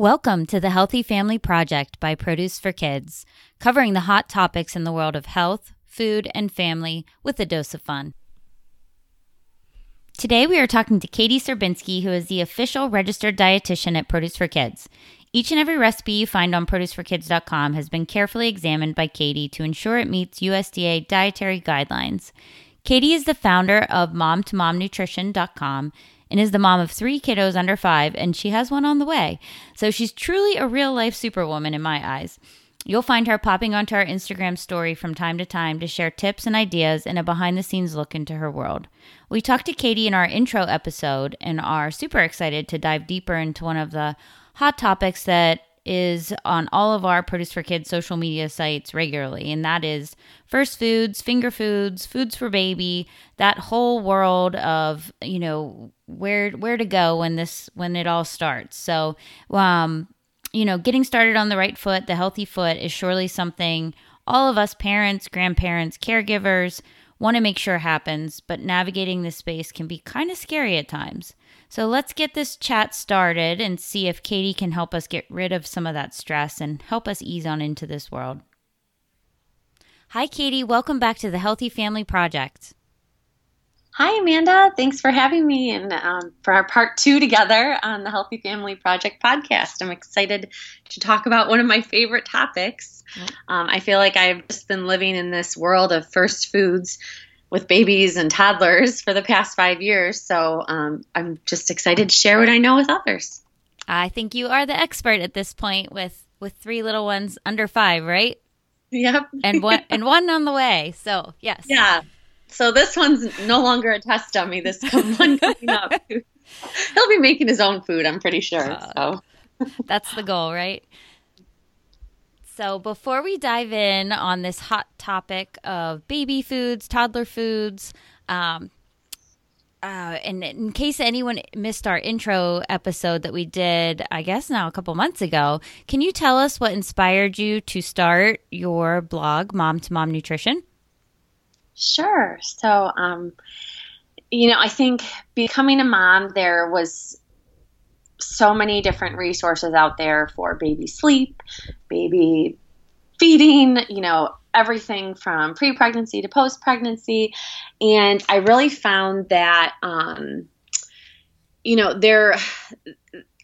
Welcome to the Healthy Family Project by Produce for Kids, covering the hot topics in the world of health, food, and family with a dose of fun. Today we are talking to Katie Serbinski, who is the official registered dietitian at Produce for Kids. Each and every recipe you find on produceforkids.com has been carefully examined by Katie to ensure it meets USDA dietary guidelines. Katie is the founder of momtomomnutrition.com and is the mom of three kiddos under five, and she has one on the way. So she's truly a real life superwoman in my eyes. You'll find her popping onto our Instagram story from time to time to share tips and ideas and a behind the scenes look into her world. We talked to Katie in our intro episode and are super excited to dive deeper into one of the hot topics that is on all of our Produce for Kids social media sites regularly, and that is first foods, finger foods, foods for baby, that whole world of you know where where to go when this when it all starts. So, um, you know, getting started on the right foot, the healthy foot, is surely something all of us parents, grandparents, caregivers want to make sure happens, but navigating this space can be kind of scary at times. So let's get this chat started and see if Katie can help us get rid of some of that stress and help us ease on into this world. Hi, Katie. Welcome back to the Healthy Family Project. Hi, Amanda. Thanks for having me and um, for our part two together on the Healthy Family Project podcast. I'm excited to talk about one of my favorite topics. Um, I feel like I've just been living in this world of first foods with babies and toddlers for the past five years. So um, I'm just excited to share what I know with others. I think you are the expert at this point with with three little ones under five, right? Yep. and one and one on the way. So yes. Yeah. So this one's no longer a test dummy. This one coming up, he'll be making his own food. I'm pretty sure. Uh, so that's the goal, right? So, before we dive in on this hot topic of baby foods, toddler foods, um, uh, and in case anyone missed our intro episode that we did, I guess now a couple months ago, can you tell us what inspired you to start your blog, Mom to Mom Nutrition? Sure. So, um, you know, I think becoming a mom, there was so many different resources out there for baby sleep, baby feeding, you know, everything from pre pregnancy to post pregnancy. And I really found that, um, you know, there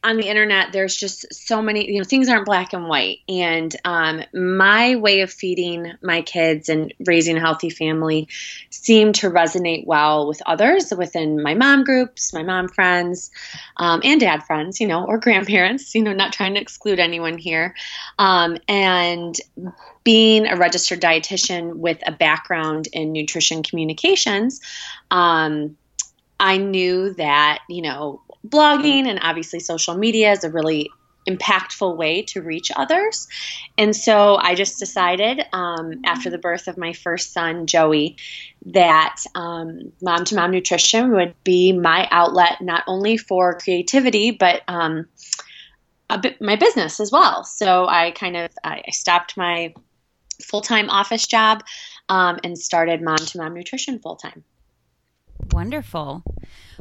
on the internet there's just so many you know things aren't black and white. And um, my way of feeding my kids and raising a healthy family seemed to resonate well with others within my mom groups my mom friends um, and dad friends you know or grandparents you know not trying to exclude anyone here. Um, and being a registered dietitian with a background in nutrition communications um, I knew that, you know, blogging and obviously social media is a really impactful way to reach others. And so I just decided um, after the birth of my first son, Joey, that um, Mom to Mom Nutrition would be my outlet not only for creativity, but um, bit, my business as well. So I kind of I stopped my full time office job um, and started Mom to Mom Nutrition full time. Wonderful.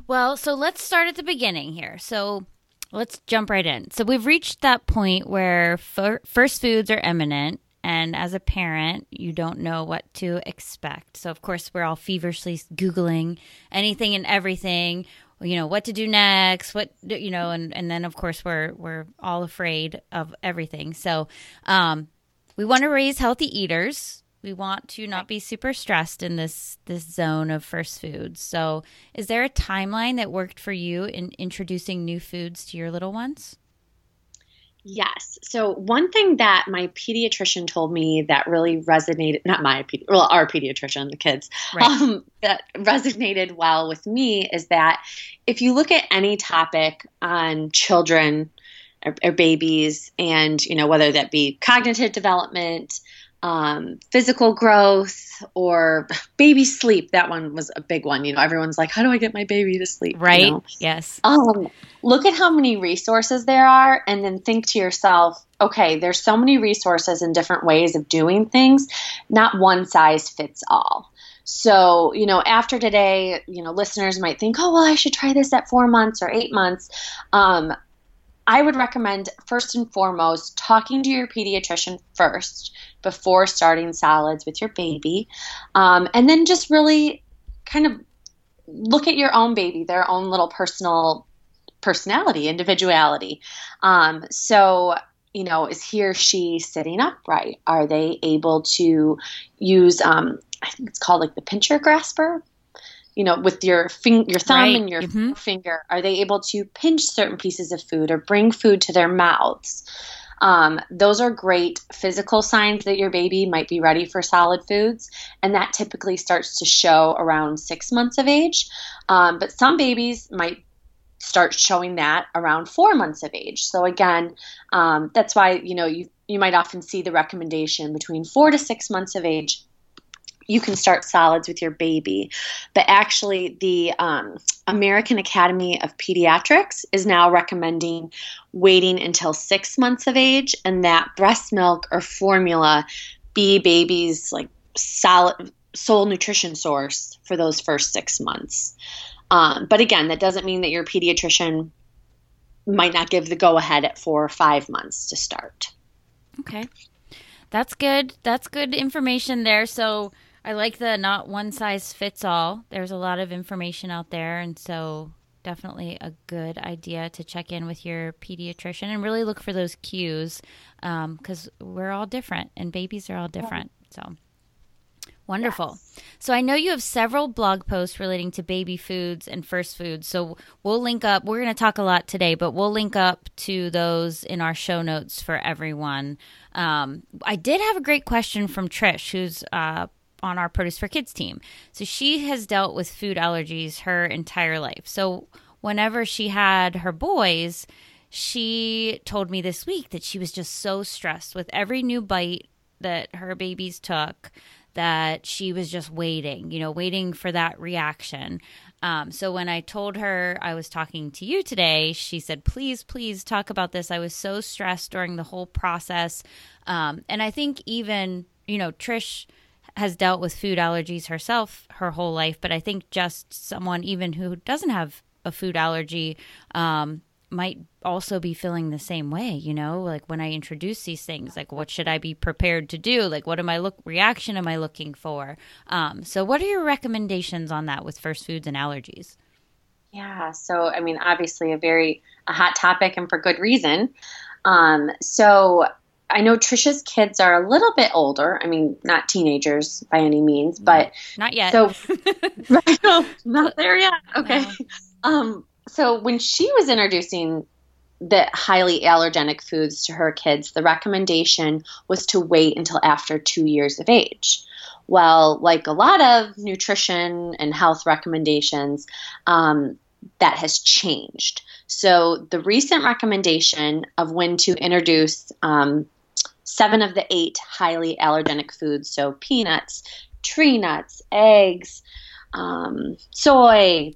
Well, so let's start at the beginning here. So let's jump right in. So we've reached that point where fir- first foods are imminent. And as a parent, you don't know what to expect. So, of course, we're all feverishly Googling anything and everything, you know, what to do next, what, you know, and, and then, of course, we're, we're all afraid of everything. So, um, we want to raise healthy eaters we want to not be super stressed in this this zone of first foods. So, is there a timeline that worked for you in introducing new foods to your little ones? Yes. So one thing that my pediatrician told me that really resonated, not my, well, our pediatrician, the kids, right. um, that resonated well with me is that if you look at any topic on children or, or babies and, you know, whether that be cognitive development, um, physical growth or baby sleep. That one was a big one. You know, everyone's like, how do I get my baby to sleep? Right. You know? Yes. Um, look at how many resources there are and then think to yourself, okay, there's so many resources and different ways of doing things. Not one size fits all. So, you know, after today, you know, listeners might think, oh, well, I should try this at four months or eight months. Um, I would recommend first and foremost talking to your pediatrician first before starting solids with your baby. Um, and then just really kind of look at your own baby, their own little personal personality, individuality. Um, so, you know, is he or she sitting upright? Are they able to use, um, I think it's called like the pincher grasper? You know, with your fing- your thumb Right. and your Mhm. finger, are they able to pinch certain pieces of food or bring food to their mouths? Um, those are great physical signs that your baby might be ready for solid foods, and that typically starts to show around six months of age. Um, but some babies might start showing that around four months of age. So again, um, that's why you know you you might often see the recommendation between four to six months of age. You can start solids with your baby, but actually, the um, American Academy of Pediatrics is now recommending waiting until six months of age, and that breast milk or formula be baby's like solid sole nutrition source for those first six months. Um, but again, that doesn't mean that your pediatrician might not give the go ahead at four or five months to start. Okay. That's good. That's good information there. So I like the not one size fits all. There's a lot of information out there. And so definitely a good idea to check in with your pediatrician and really look for those cues because we're all different and babies are all different. So wonderful. So I know you have several blog posts relating to baby foods and first foods. So we'll link up. We're going to talk a lot today, but we'll link up to those in our show notes for everyone. Um, I did have a great question from Trish, who's uh, on our Produce for Kids team. So she has dealt with food allergies her entire life. So whenever she had her boys, she told me this week that she was just so stressed with every new bite that her babies took that she was just waiting, you know, waiting for that reaction. Um, so when I told her I was talking to you today, she said, please, please talk about this. I was so stressed during the whole process. Um, and I think even, you know, Trish has dealt with food allergies herself her whole life, but I think just someone even who doesn't have a food allergy um, might also be feeling the same way you know? Like when i introduce these things like what should i be prepared to do? Like what am i look reaction am i looking for? Um, so what are your recommendations on that with first foods and allergies? Yeah, so I mean, obviously a very a hot topic and for good reason. Um, so I know Trisha's kids are a little bit older. I mean, not teenagers by any means, but not yet so no, not there yet. Okay. No. Um, so when she was introducing the highly allergenic foods to her kids, the recommendation was to wait until after two years of age. Well, like a lot of nutrition and health recommendations, um, that has changed. So the recent recommendation of when to introduce um, seven of the eight highly allergenic foods, so peanuts, tree nuts, eggs, um, soy,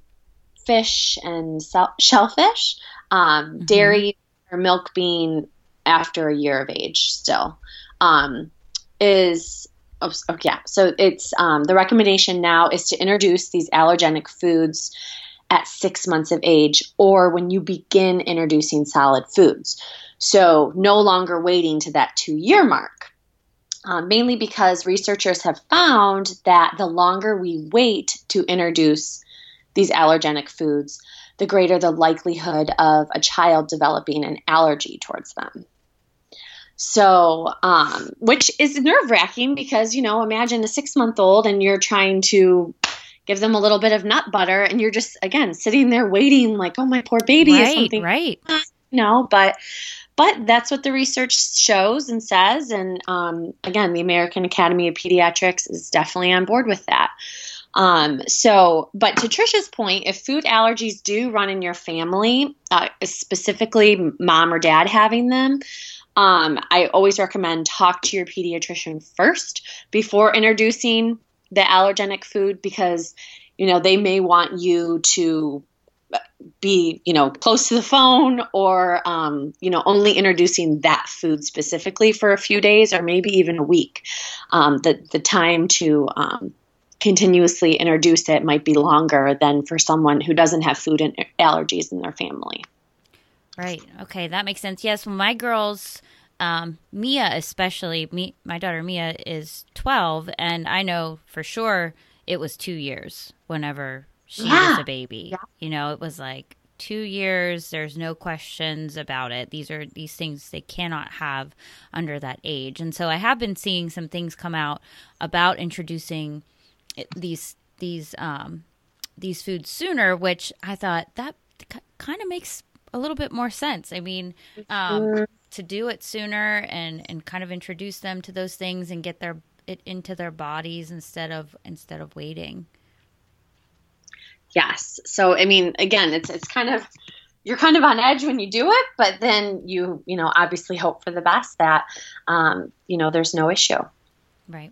fish, and sel- shellfish, um, Mhm. dairy or milk being after a year of age still. Um, is oh, oh, yeah. So it's um, the recommendation now is to introduce these allergenic foods at six months of age or when you begin introducing solid foods so no longer waiting to that two year mark um, mainly because researchers have found that the longer we wait to introduce these allergenic foods the greater the likelihood of a child developing an allergy towards them. So, um, which is nerve wracking because, you know, imagine a six month old and you're trying to give them a little bit of nut butter and you're just, again, sitting there waiting, like, oh, my poor baby is right right you know, but. But that's what the research shows and says. And um, again, the American Academy of Pediatrics is definitely on board with that. Um, so, but to Trisha's point, if food allergies do run in your family, uh, specifically mom or dad having them, um, I always recommend talk to your pediatrician first before introducing the allergenic food because you know they may want you to be you know close to the phone or um, you know only introducing that food specifically for a few days or maybe even a week um, the the time to um, continuously introduce it might be longer than for someone who doesn't have food and allergies in their family Right. Okay, that makes sense. Yes, my girls, um, Mia especially, me, my daughter Mia is 12, and I know for sure it was two years whenever she Yeah. was a baby. You know, it was like two years. There's no questions about it. These are these things they cannot have under that age. And so I have been seeing some things come out about introducing these these um, these foods sooner, which I thought that kind of makes a little bit more sense. I mean, um, to do it sooner and and kind of introduce them to those things and get their it into their bodies instead of instead of waiting. Yes. So I mean, again, it's it's kind of you're kind of on edge when you do it, but then you you know obviously hope for the best that um, you know there's no issue. Right.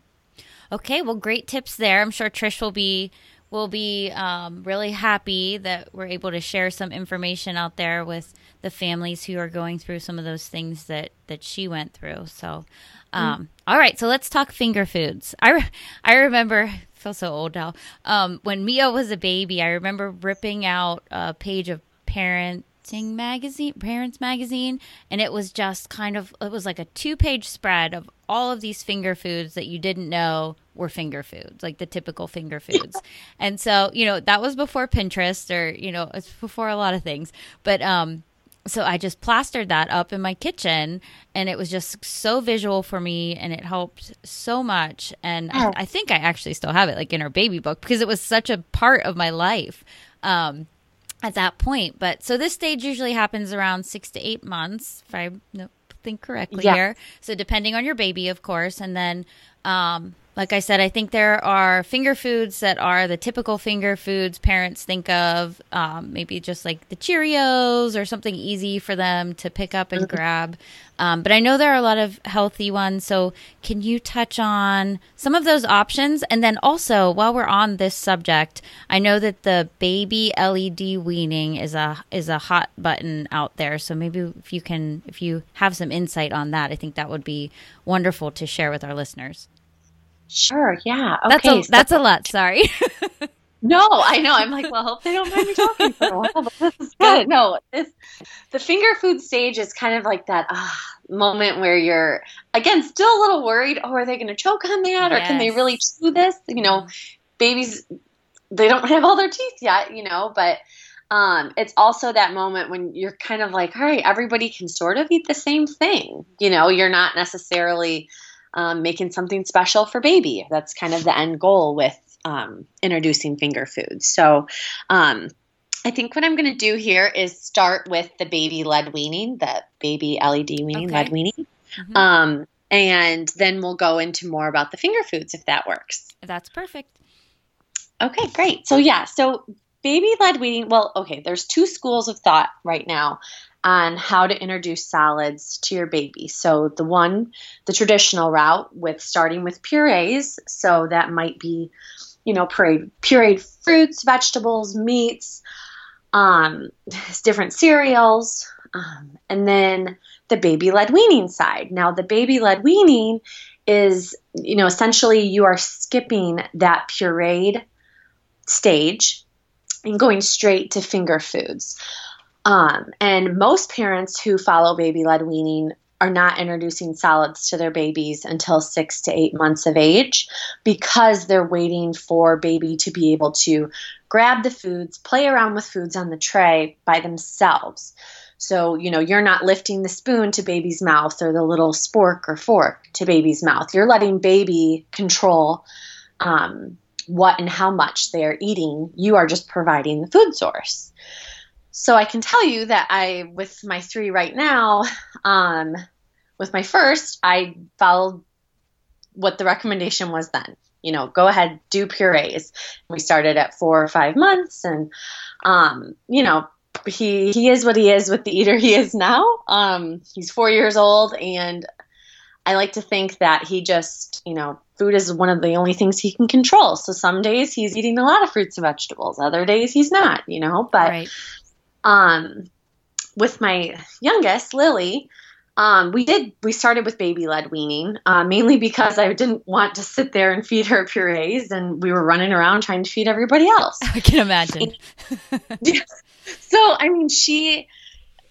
Okay. Well, great tips there. I'm sure Trish will be will be um, really happy that we're able to share some information out there with the families who are going through some of those things that that she went through. So, um, all right. So let's talk finger foods. I re- I remember. I feel so old now. Um, when Mia was a baby, I remember ripping out a page of parenting magazine, Parents Magazine, and it was just kind of it was like a two page spread of all of these finger foods that you didn't know were finger foods, like the typical finger foods. and so, you know, that was before Pinterest or, you know, it's before a lot of things. But um so I just plastered that up in my kitchen and it was just so visual for me and it helped so much and I, I think I actually still have it like in our baby book because it was such a part of my life. Um at that point. But so this stage usually happens around six to eight months, if I think correctly Yeah. here. So depending on your baby, of course, and then. Um, like I said, I think there are finger foods that are the typical finger foods parents think of, um, maybe just like the Cheerios or something easy for them to pick up and grab. Um, but I know there are a lot of healthy ones. So can you touch on some of those options? And then also, while we're on this subject, I know that the baby led weaning is a is a hot button out there. So maybe if you can, if you have some insight on that, I think that would be wonderful to share with our listeners. Sure. Yeah. Okay. That's a so- that's a lot. Sorry. No, I know. I'm like, well, I hope they don't mind me talking for a while, but this is good. No, this, the finger food stage is kind of like that ah, moment where you're, again, still a little worried. Oh, are they going to choke on that? Or can they really chew this? You know, babies, they don't have all their teeth yet, you know, but um, it's also that moment when you're kind of like, all right, everybody can sort of eat the same thing. You know, you're not necessarily um, making something special for baby. That's kind of the end goal with um, introducing finger foods. So, um, I think what I'm going to do here is start with the baby led weaning, the baby led weaning, Okay. led weaning. Mhm. Um, and then we'll go into more about the finger foods if that works. That's perfect. Okay, great. So yeah, so baby led weaning. Well, okay, there's two schools of thought right now on how to introduce solids to your baby. So the one, the traditional route with starting with purees. So that might be, you know, pureed, pureed fruits, vegetables, meats, um, different cereals, um, and then the baby led weaning side. Now the baby led weaning is, you know, essentially you are skipping that pureed stage and going straight to finger foods. Um, and most parents who follow baby led weaning are not introducing solids to their babies until six to eight months of age because they're waiting for baby to be able to grab the foods, play around with foods on the tray by themselves. So, you know, you're not lifting the spoon to baby's mouth or the little spork or fork to baby's mouth. You're letting baby control um, what and how much they are eating. You are just providing the food source. So I can tell you that I, with my three right now, um, with my first, I followed what the recommendation was then. You know, go ahead, do purees. We started at four or five months, and um, you know, he he is what he is with the eater he is now. Um, he's four years old, and I like to think that he just, you know, food is one of the only things he can control. So some days he's eating a lot of fruits and vegetables, other days he's not, you know. But right. Um, with my youngest, Lily, um, we did we started with baby led weaning uh, mainly because I didn't want to sit there and feed her purees, and we were running around trying to feed everybody else. I can imagine. So I mean, she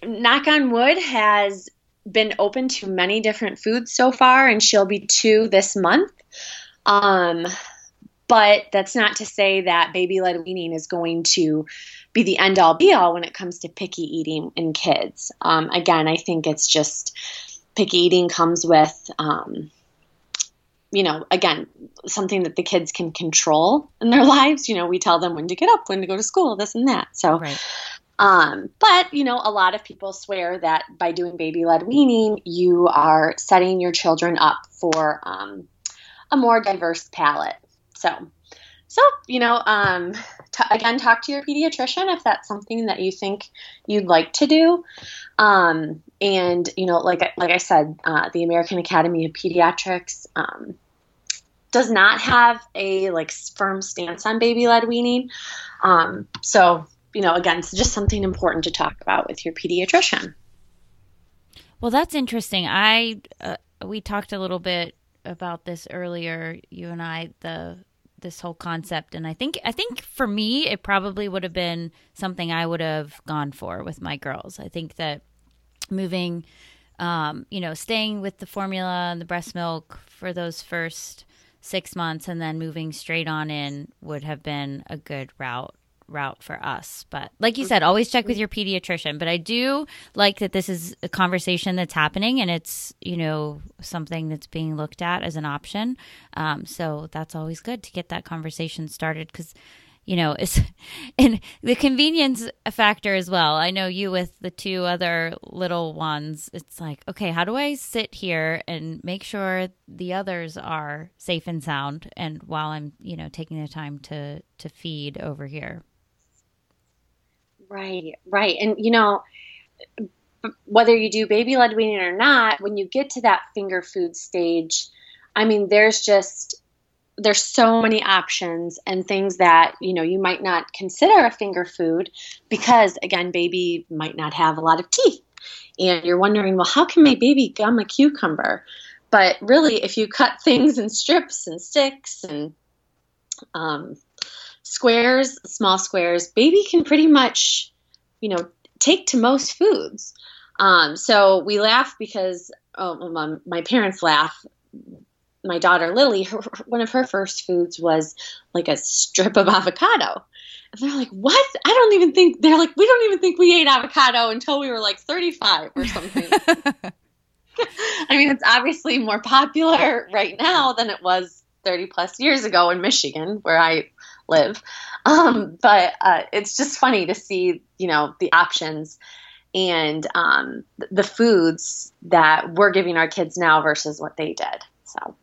knock on wood, has been open to many different foods so far, and she'll be two this month. Um, but that's not to say that baby led weaning is going to be the end all be all when it comes to picky eating in kids. Um, again, I think it's just picky eating comes with, um, you know, again, something that the kids can control in their lives. You know, we tell them when to get up, when to go to school, this and that. So, right. Um, but you know, a lot of people swear that by doing baby-led weaning, you are setting your children up for um, a more diverse palate. So, so you know, um, t- again, talk to your pediatrician if that's something that you think you'd like to do. Um, and you know, like like I said, uh, the American Academy of Pediatrics um, does not have a like firm stance on baby-led weaning. Um, so you know, again, it's just something important to talk about with your pediatrician. Well, that's interesting. I uh, we talked a little bit about this earlier, you and I, the this whole concept, and I think I think for me, it probably would have been something I would have gone for with my girls. I think that moving, um, you know, staying with the formula and the breast milk for those first six months, and then moving straight on in would have been a good route route for us. But like you said, always check with your pediatrician. But I do like that this is a conversation that's happening and it's, you know, something that's being looked at as an option. Um, so that's always good to get that conversation started because you know, it's and the convenience factor as well. I know you with the two other little ones. It's like, okay, how do I sit here and make sure the others are safe and sound, and while I'm, you know, taking the time to to feed over here. Right, right. And you know, whether you do baby led weaning or not, when you get to that finger food stage, I mean, there's just there's so many options and things that you know you might not consider a finger food because again baby might not have a lot of teeth and you're wondering well how can my baby gum a cucumber but really if you cut things in strips and sticks and um, squares, small squares, baby can pretty much, you know, take to most foods. Um, so we laugh because oh, my, my parents laugh. My daughter Lily, her, one of her first foods was like a strip of avocado. And they're like, what? I don't even think, they're like, we don't even think we ate avocado until we were like 35 or something. I mean, it's obviously more popular right now than it was 30 plus years ago in Michigan, where I live. Um, but uh, it's just funny to see, you know, the options and um, the foods that we're giving our kids now versus what they did. So,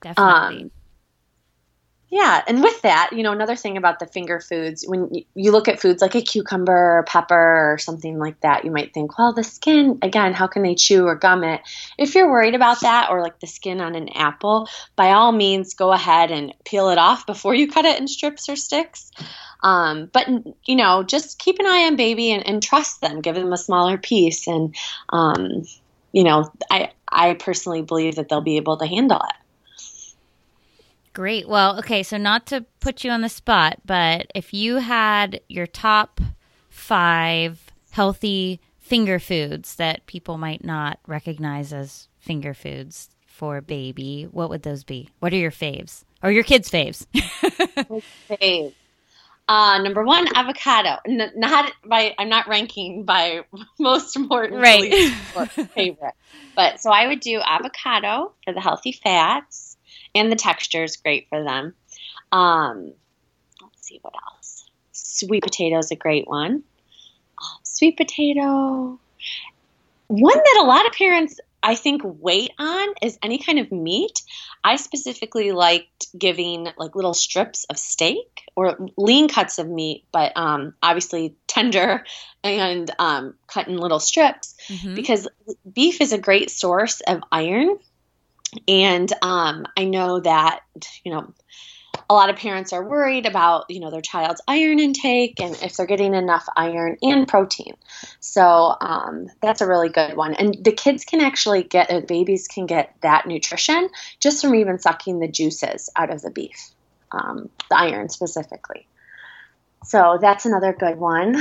definitely. Um, yeah, and with that, you know, another thing about the finger foods, when you look at foods like a cucumber or pepper or something like that, you might think, well, the skin, again, how can they chew or gum it? If you're worried about that, or like the skin on an apple, by all means, go ahead and peel it off before you cut it in strips or sticks. Um, but you know, just keep an eye on baby and, and trust them. Give them a smaller piece, and um, you know, I I personally believe that they'll be able to handle it. Great. Well, okay, so not to put you on the spot, but if you had your top five healthy finger foods that people might not recognize as finger foods for baby, what would those be? What are your faves? Or your kids' faves? Fave. Uh, number one, avocado. N- not by I'm not ranking by most important, right? favorite, but so I would do avocado for the healthy fats and the texture is great for them. Um, let's see what else. Sweet potato is a great one. Uh, sweet potato. One that a lot of parents, I think, wait on is any kind of meat. I specifically liked giving like little strips of steak or lean cuts of meat, but um, obviously tender and um, cut in little strips mm-hmm. because beef is a great source of iron and um, I know that, you know, a lot of parents are worried about, you know, their child's iron intake and if they're getting enough iron and protein. So um, that's a really good one. And the kids can actually get, uh, babies can get that nutrition just from even sucking the juices out of the beef, um, the iron specifically. So that's another good one.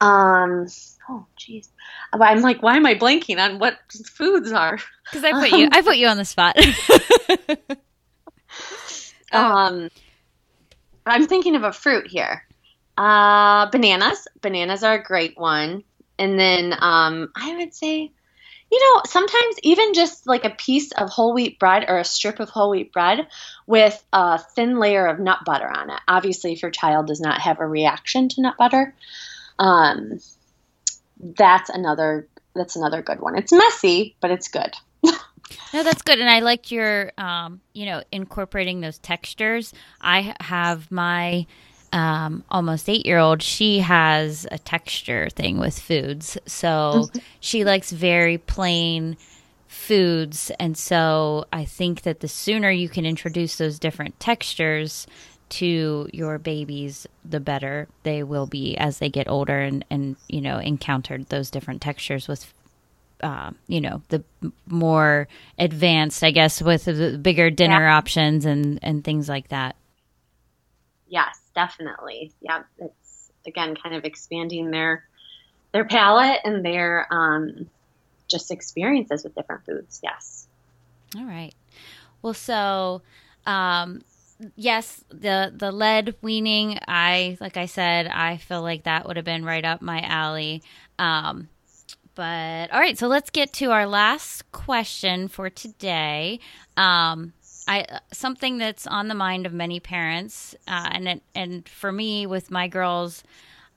Um, oh, jeez. I'm like, why am I blanking on what foods are? Because I put um, you, I put you on the spot. um, I'm thinking of a fruit here. Uh, bananas. Bananas are a great one. And then um, I would say, you know, sometimes even just like a piece of whole wheat bread or a strip of whole wheat bread with a thin layer of nut butter on it. Obviously, if your child does not have a reaction to nut butter, um, that's another that's another good one. It's messy, but it's good. no, that's good, and I liked your, um, you know, incorporating those textures. I have my um, almost eight year old, she has a texture thing with foods. So mm-hmm. she likes very plain foods. And so I think that the sooner you can introduce those different textures to your babies, the better they will be as they get older and, and you know, encountered those different textures with uh, you know the more advanced, I guess, with the bigger dinner yeah. options and and things like that. Yes, definitely. Yeah, it's again kind of expanding their their palate and their um, just experiences with different foods. Yes. All right. Well, so um, yes, the the lead weaning. I like I said, I feel like that would have been right up my alley. Um, but all right, so let's get to our last question for today. Um, I something that's on the mind of many parents, uh, and it, and for me with my girls,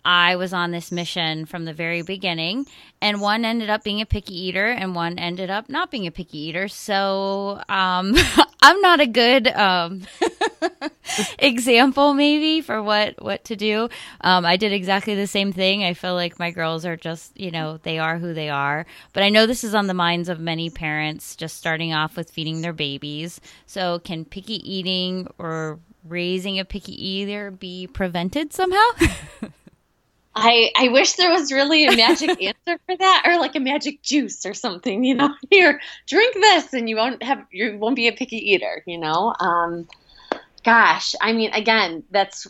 I was on this mission from the very beginning, and one ended up being a picky eater, and one ended up not being a picky eater. So um, I'm not a good um, example maybe for what what to do. Um, I did exactly the same thing. I feel like my girls are just you know they are who they are. But I know this is on the minds of many parents just starting off with feeding their babies. So can picky eating or raising a picky eater be prevented somehow? I, I wish there was really a magic answer for that or like a magic juice or something, you know. Here, drink this and you won't have you won't be a picky eater, you know. Um, gosh, I mean, again, that's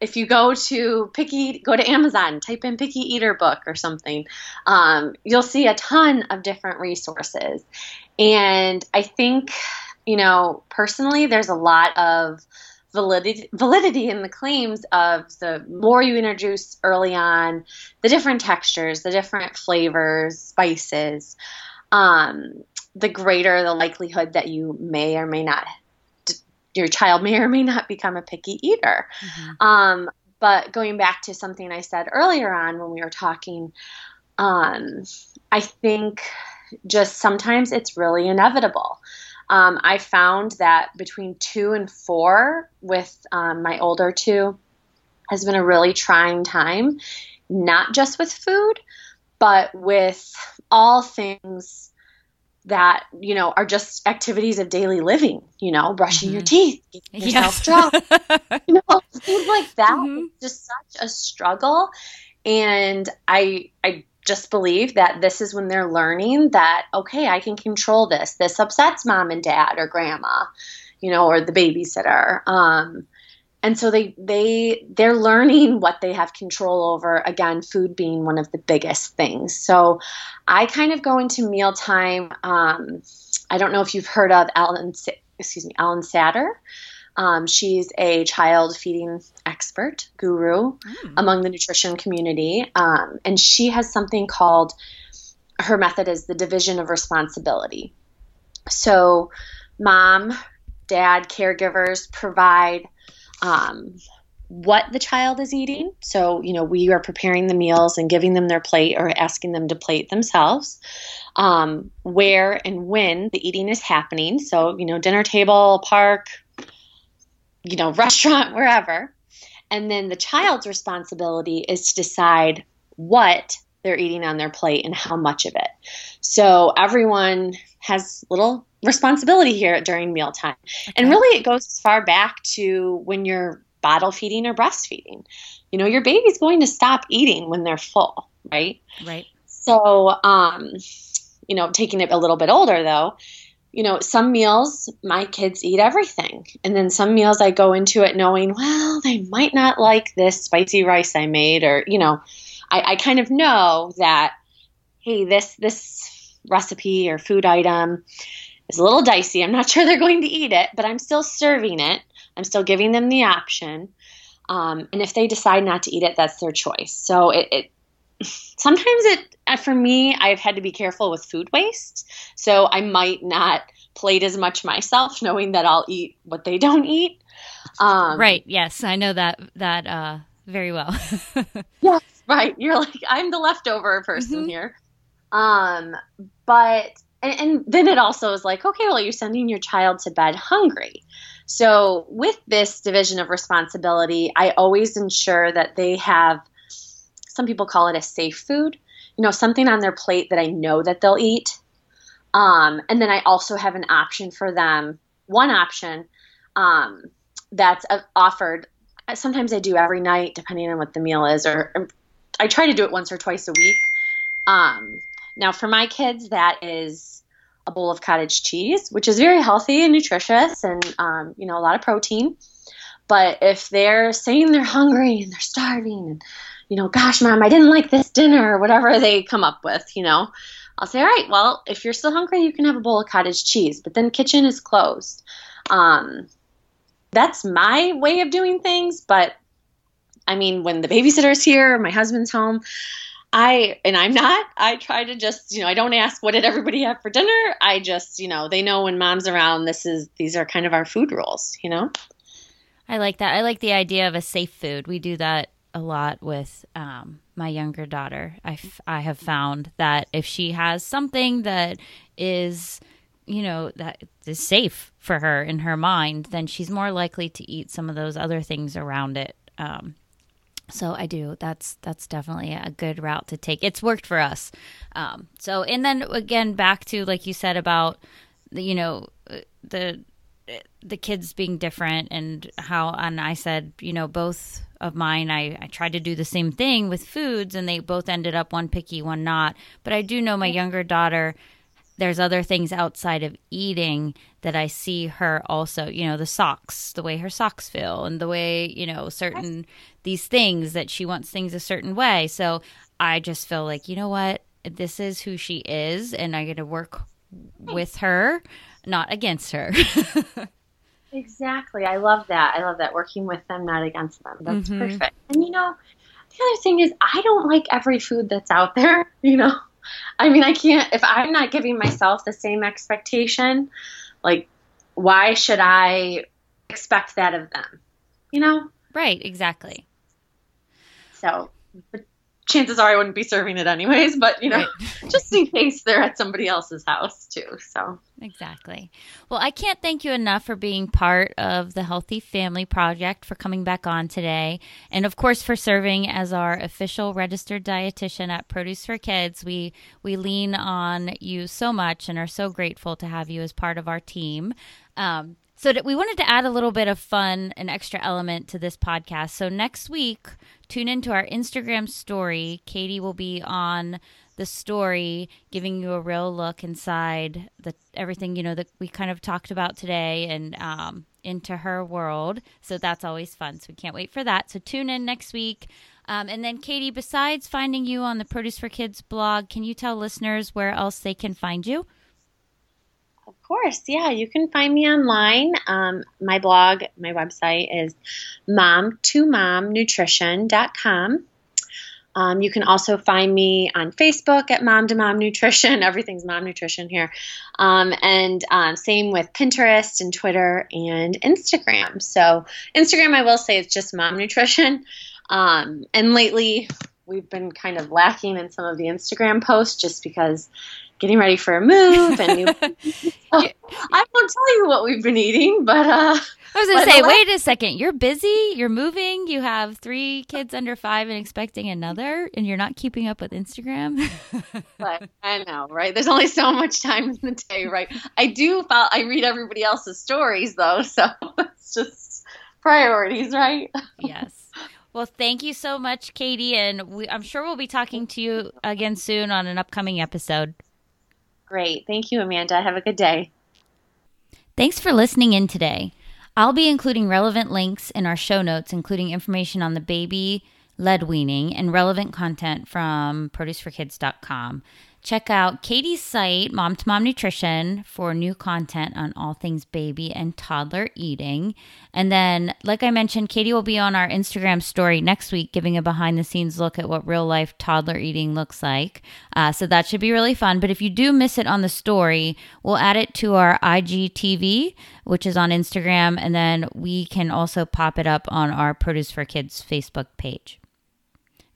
if you go to picky, go to Amazon, type in picky eater book or something, um, you'll see a ton of different resources. And I think, you know, personally, there's a lot of validity, validity in the claims of the more you introduce early on, the different textures, the different flavors, spices, um, the greater the likelihood that you may or may not your child may or may not become a picky eater. Mm-hmm. Um, but going back to something I said earlier on when we were talking, um, I think just sometimes it's really inevitable. Um, I found that between two and four, with um, my older two, has been a really trying time, not just with food, but with all things that you know are just activities of daily living you know brushing mm-hmm. your teeth getting yourself yes. you know things like that mm-hmm. just such a struggle and i i just believe that this is when they're learning that okay i can control this. This upsets mom and dad or grandma you know or the babysitter. Um and so they they they're learning what they have control over. Again food being one of the biggest things. So i kind of go into mealtime um, i don't know if you've heard of alan excuse me Ellyn Satter um, she's a child feeding expert guru mm. among the nutrition community um, and she has something called her method is the division of responsibility so mom dad caregivers provide um, what the child is eating. So, you know, we are preparing the meals and giving them their plate or asking them to plate themselves. Um, where and when the eating is happening. So, you know, dinner table, park, you know, restaurant, wherever. And then the child's responsibility is to decide what they're eating on their plate and how much of it. So everyone has little responsibility here during mealtime. Okay. And really, it goes as far back to when you're bottle feeding or breastfeeding. You know, your baby's going to stop eating when they're full, right? Right. So, um, you know, taking it a little bit older though, you know, some meals my kids eat everything. And then some meals I go into it knowing, well, they might not like this spicy rice I made, or, you know, I, I kind of know that, hey, this this recipe or food item is a little dicey. I'm not sure they're going to eat it, but I'm still serving it. I'm still giving them the option. Um, and if they decide not to eat it, that's their choice. So it, it sometimes it uh, for me i've had to be careful with food waste. So i might not plate as much myself knowing that i'll eat what they don't eat. Um, right. Yes i know that that uh, very well. Yes right. You're like i'm the leftover person mm-hmm. here. Um but and, and then it also is like okay well you're sending your child to bed hungry. So with this division of responsibility i always ensure that they have some people call it a safe food, you know, something on their plate that I know that they'll eat. Um, and then I also have an option for them, one option um, that's offered. Sometimes I do every night, depending on what the meal is, or, or I try to do it once or twice a week. Um, now, for my kids, that is a bowl of cottage cheese, which is very healthy and nutritious, and um, you know a lot of protein. But if they're saying they're hungry and they're starving and you know, gosh, mom, I didn't like this dinner, or whatever they come up with, you know. I'll say, all right, well, if you're still hungry, you can have a bowl of cottage cheese, but then kitchen is closed. Um, that's my way of doing things, but I mean, when the babysitter's here, my husband's home, I and I'm not. I try to just, you know, I don't ask what did everybody have for dinner. I just, you know, they know when mom's around. This is these are kind of our food rules, you know. I like that. I like the idea of a safe food. We do that a lot with um, my younger daughter. I, f- I have found that if she has something that is, you know, that is safe for her in her mind, then she's more likely to eat some of those other things around it. Um, so I do. That's that's definitely a good route to take. It's worked for us. Um, so and then again back to like you said about the, you know the the kids being different and how and I said, you know, both of mine I, I tried to do the same thing with foods and they both ended up one picky, one not. But I do know my younger daughter there's other things outside of eating that I see her also, you know, the socks, the way her socks feel and the way, you know, certain these things that she wants things a certain way. So I just feel like, you know what? This is who she is and I'm going to work with her not against her. exactly. I love that. I love that working with them, not against them. That's mm-hmm. perfect. And you know, the other thing is I don't like every food that's out there, you know. I mean, I can't if I'm not giving myself the same expectation, like why should I expect that of them? You know? Right, exactly. So, but chances are I wouldn't be serving it anyways, but you know, right. just in case they're at somebody else's house too. So Exactly. Well, I can't thank you enough for being part of the Healthy Family Project, for coming back on today, and of course for serving as our official registered dietitian at Produce for Kids. We we lean on you so much and are so grateful to have you as part of our team. Um, so we wanted to add a little bit of fun, an extra element to this podcast. So next week, tune into our Instagram story. Katie will be on the story, giving you a real look inside the everything you know that we kind of talked about today and um, into her world. So that's always fun. So we can't wait for that. So tune in next week. Um, and then, Katie, besides finding you on the Produce for Kids blog, can you tell listeners where else they can find you? Of course, yeah. You can find me online. Um, my blog, my website is mom2momnutrition.com. Um, you can also find me on Facebook at Mom to Mom Nutrition. Everything's Mom Nutrition here. Um, and um, same with Pinterest and Twitter and Instagram. So, Instagram, I will say, it's just Mom Nutrition. Um, and lately, we've been kind of lacking in some of the Instagram posts just because getting ready for a move and new. I won't tell you what we've been eating, but uh, I was gonna say, wait a second, you're busy, you're moving, you have three kids under five and expecting another, and you're not keeping up with Instagram. but I know, right? There's only so much time in the day, right? I do. Follow, I read everybody else's stories though, so it's just priorities, right? yes. Well, thank you so much, Katie, and we, I'm sure we'll be talking to you again soon on an upcoming episode. Great. Thank you, Amanda. Have a good day. Thanks for listening in today. I'll be including relevant links in our show notes, including information on the baby led weaning and relevant content from produceforkids.com. Check out Katie's site, Mom to Mom Nutrition, for new content on all things baby and toddler eating. And then, like I mentioned, Katie will be on our Instagram story next week, giving a behind the scenes look at what real life toddler eating looks like. Uh, so that should be really fun. But if you do miss it on the story, we'll add it to our IGTV, which is on Instagram. And then we can also pop it up on our Produce for Kids Facebook page.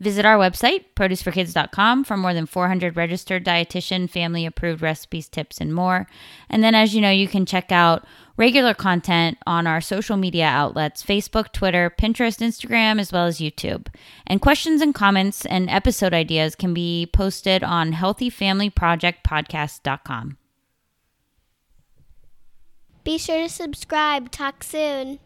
Visit our website, produceforkids.com, for more than 400 registered dietitian, family approved recipes, tips, and more. And then, as you know, you can check out regular content on our social media outlets Facebook, Twitter, Pinterest, Instagram, as well as YouTube. And questions and comments and episode ideas can be posted on healthyfamilyprojectpodcast.com. Be sure to subscribe. Talk soon.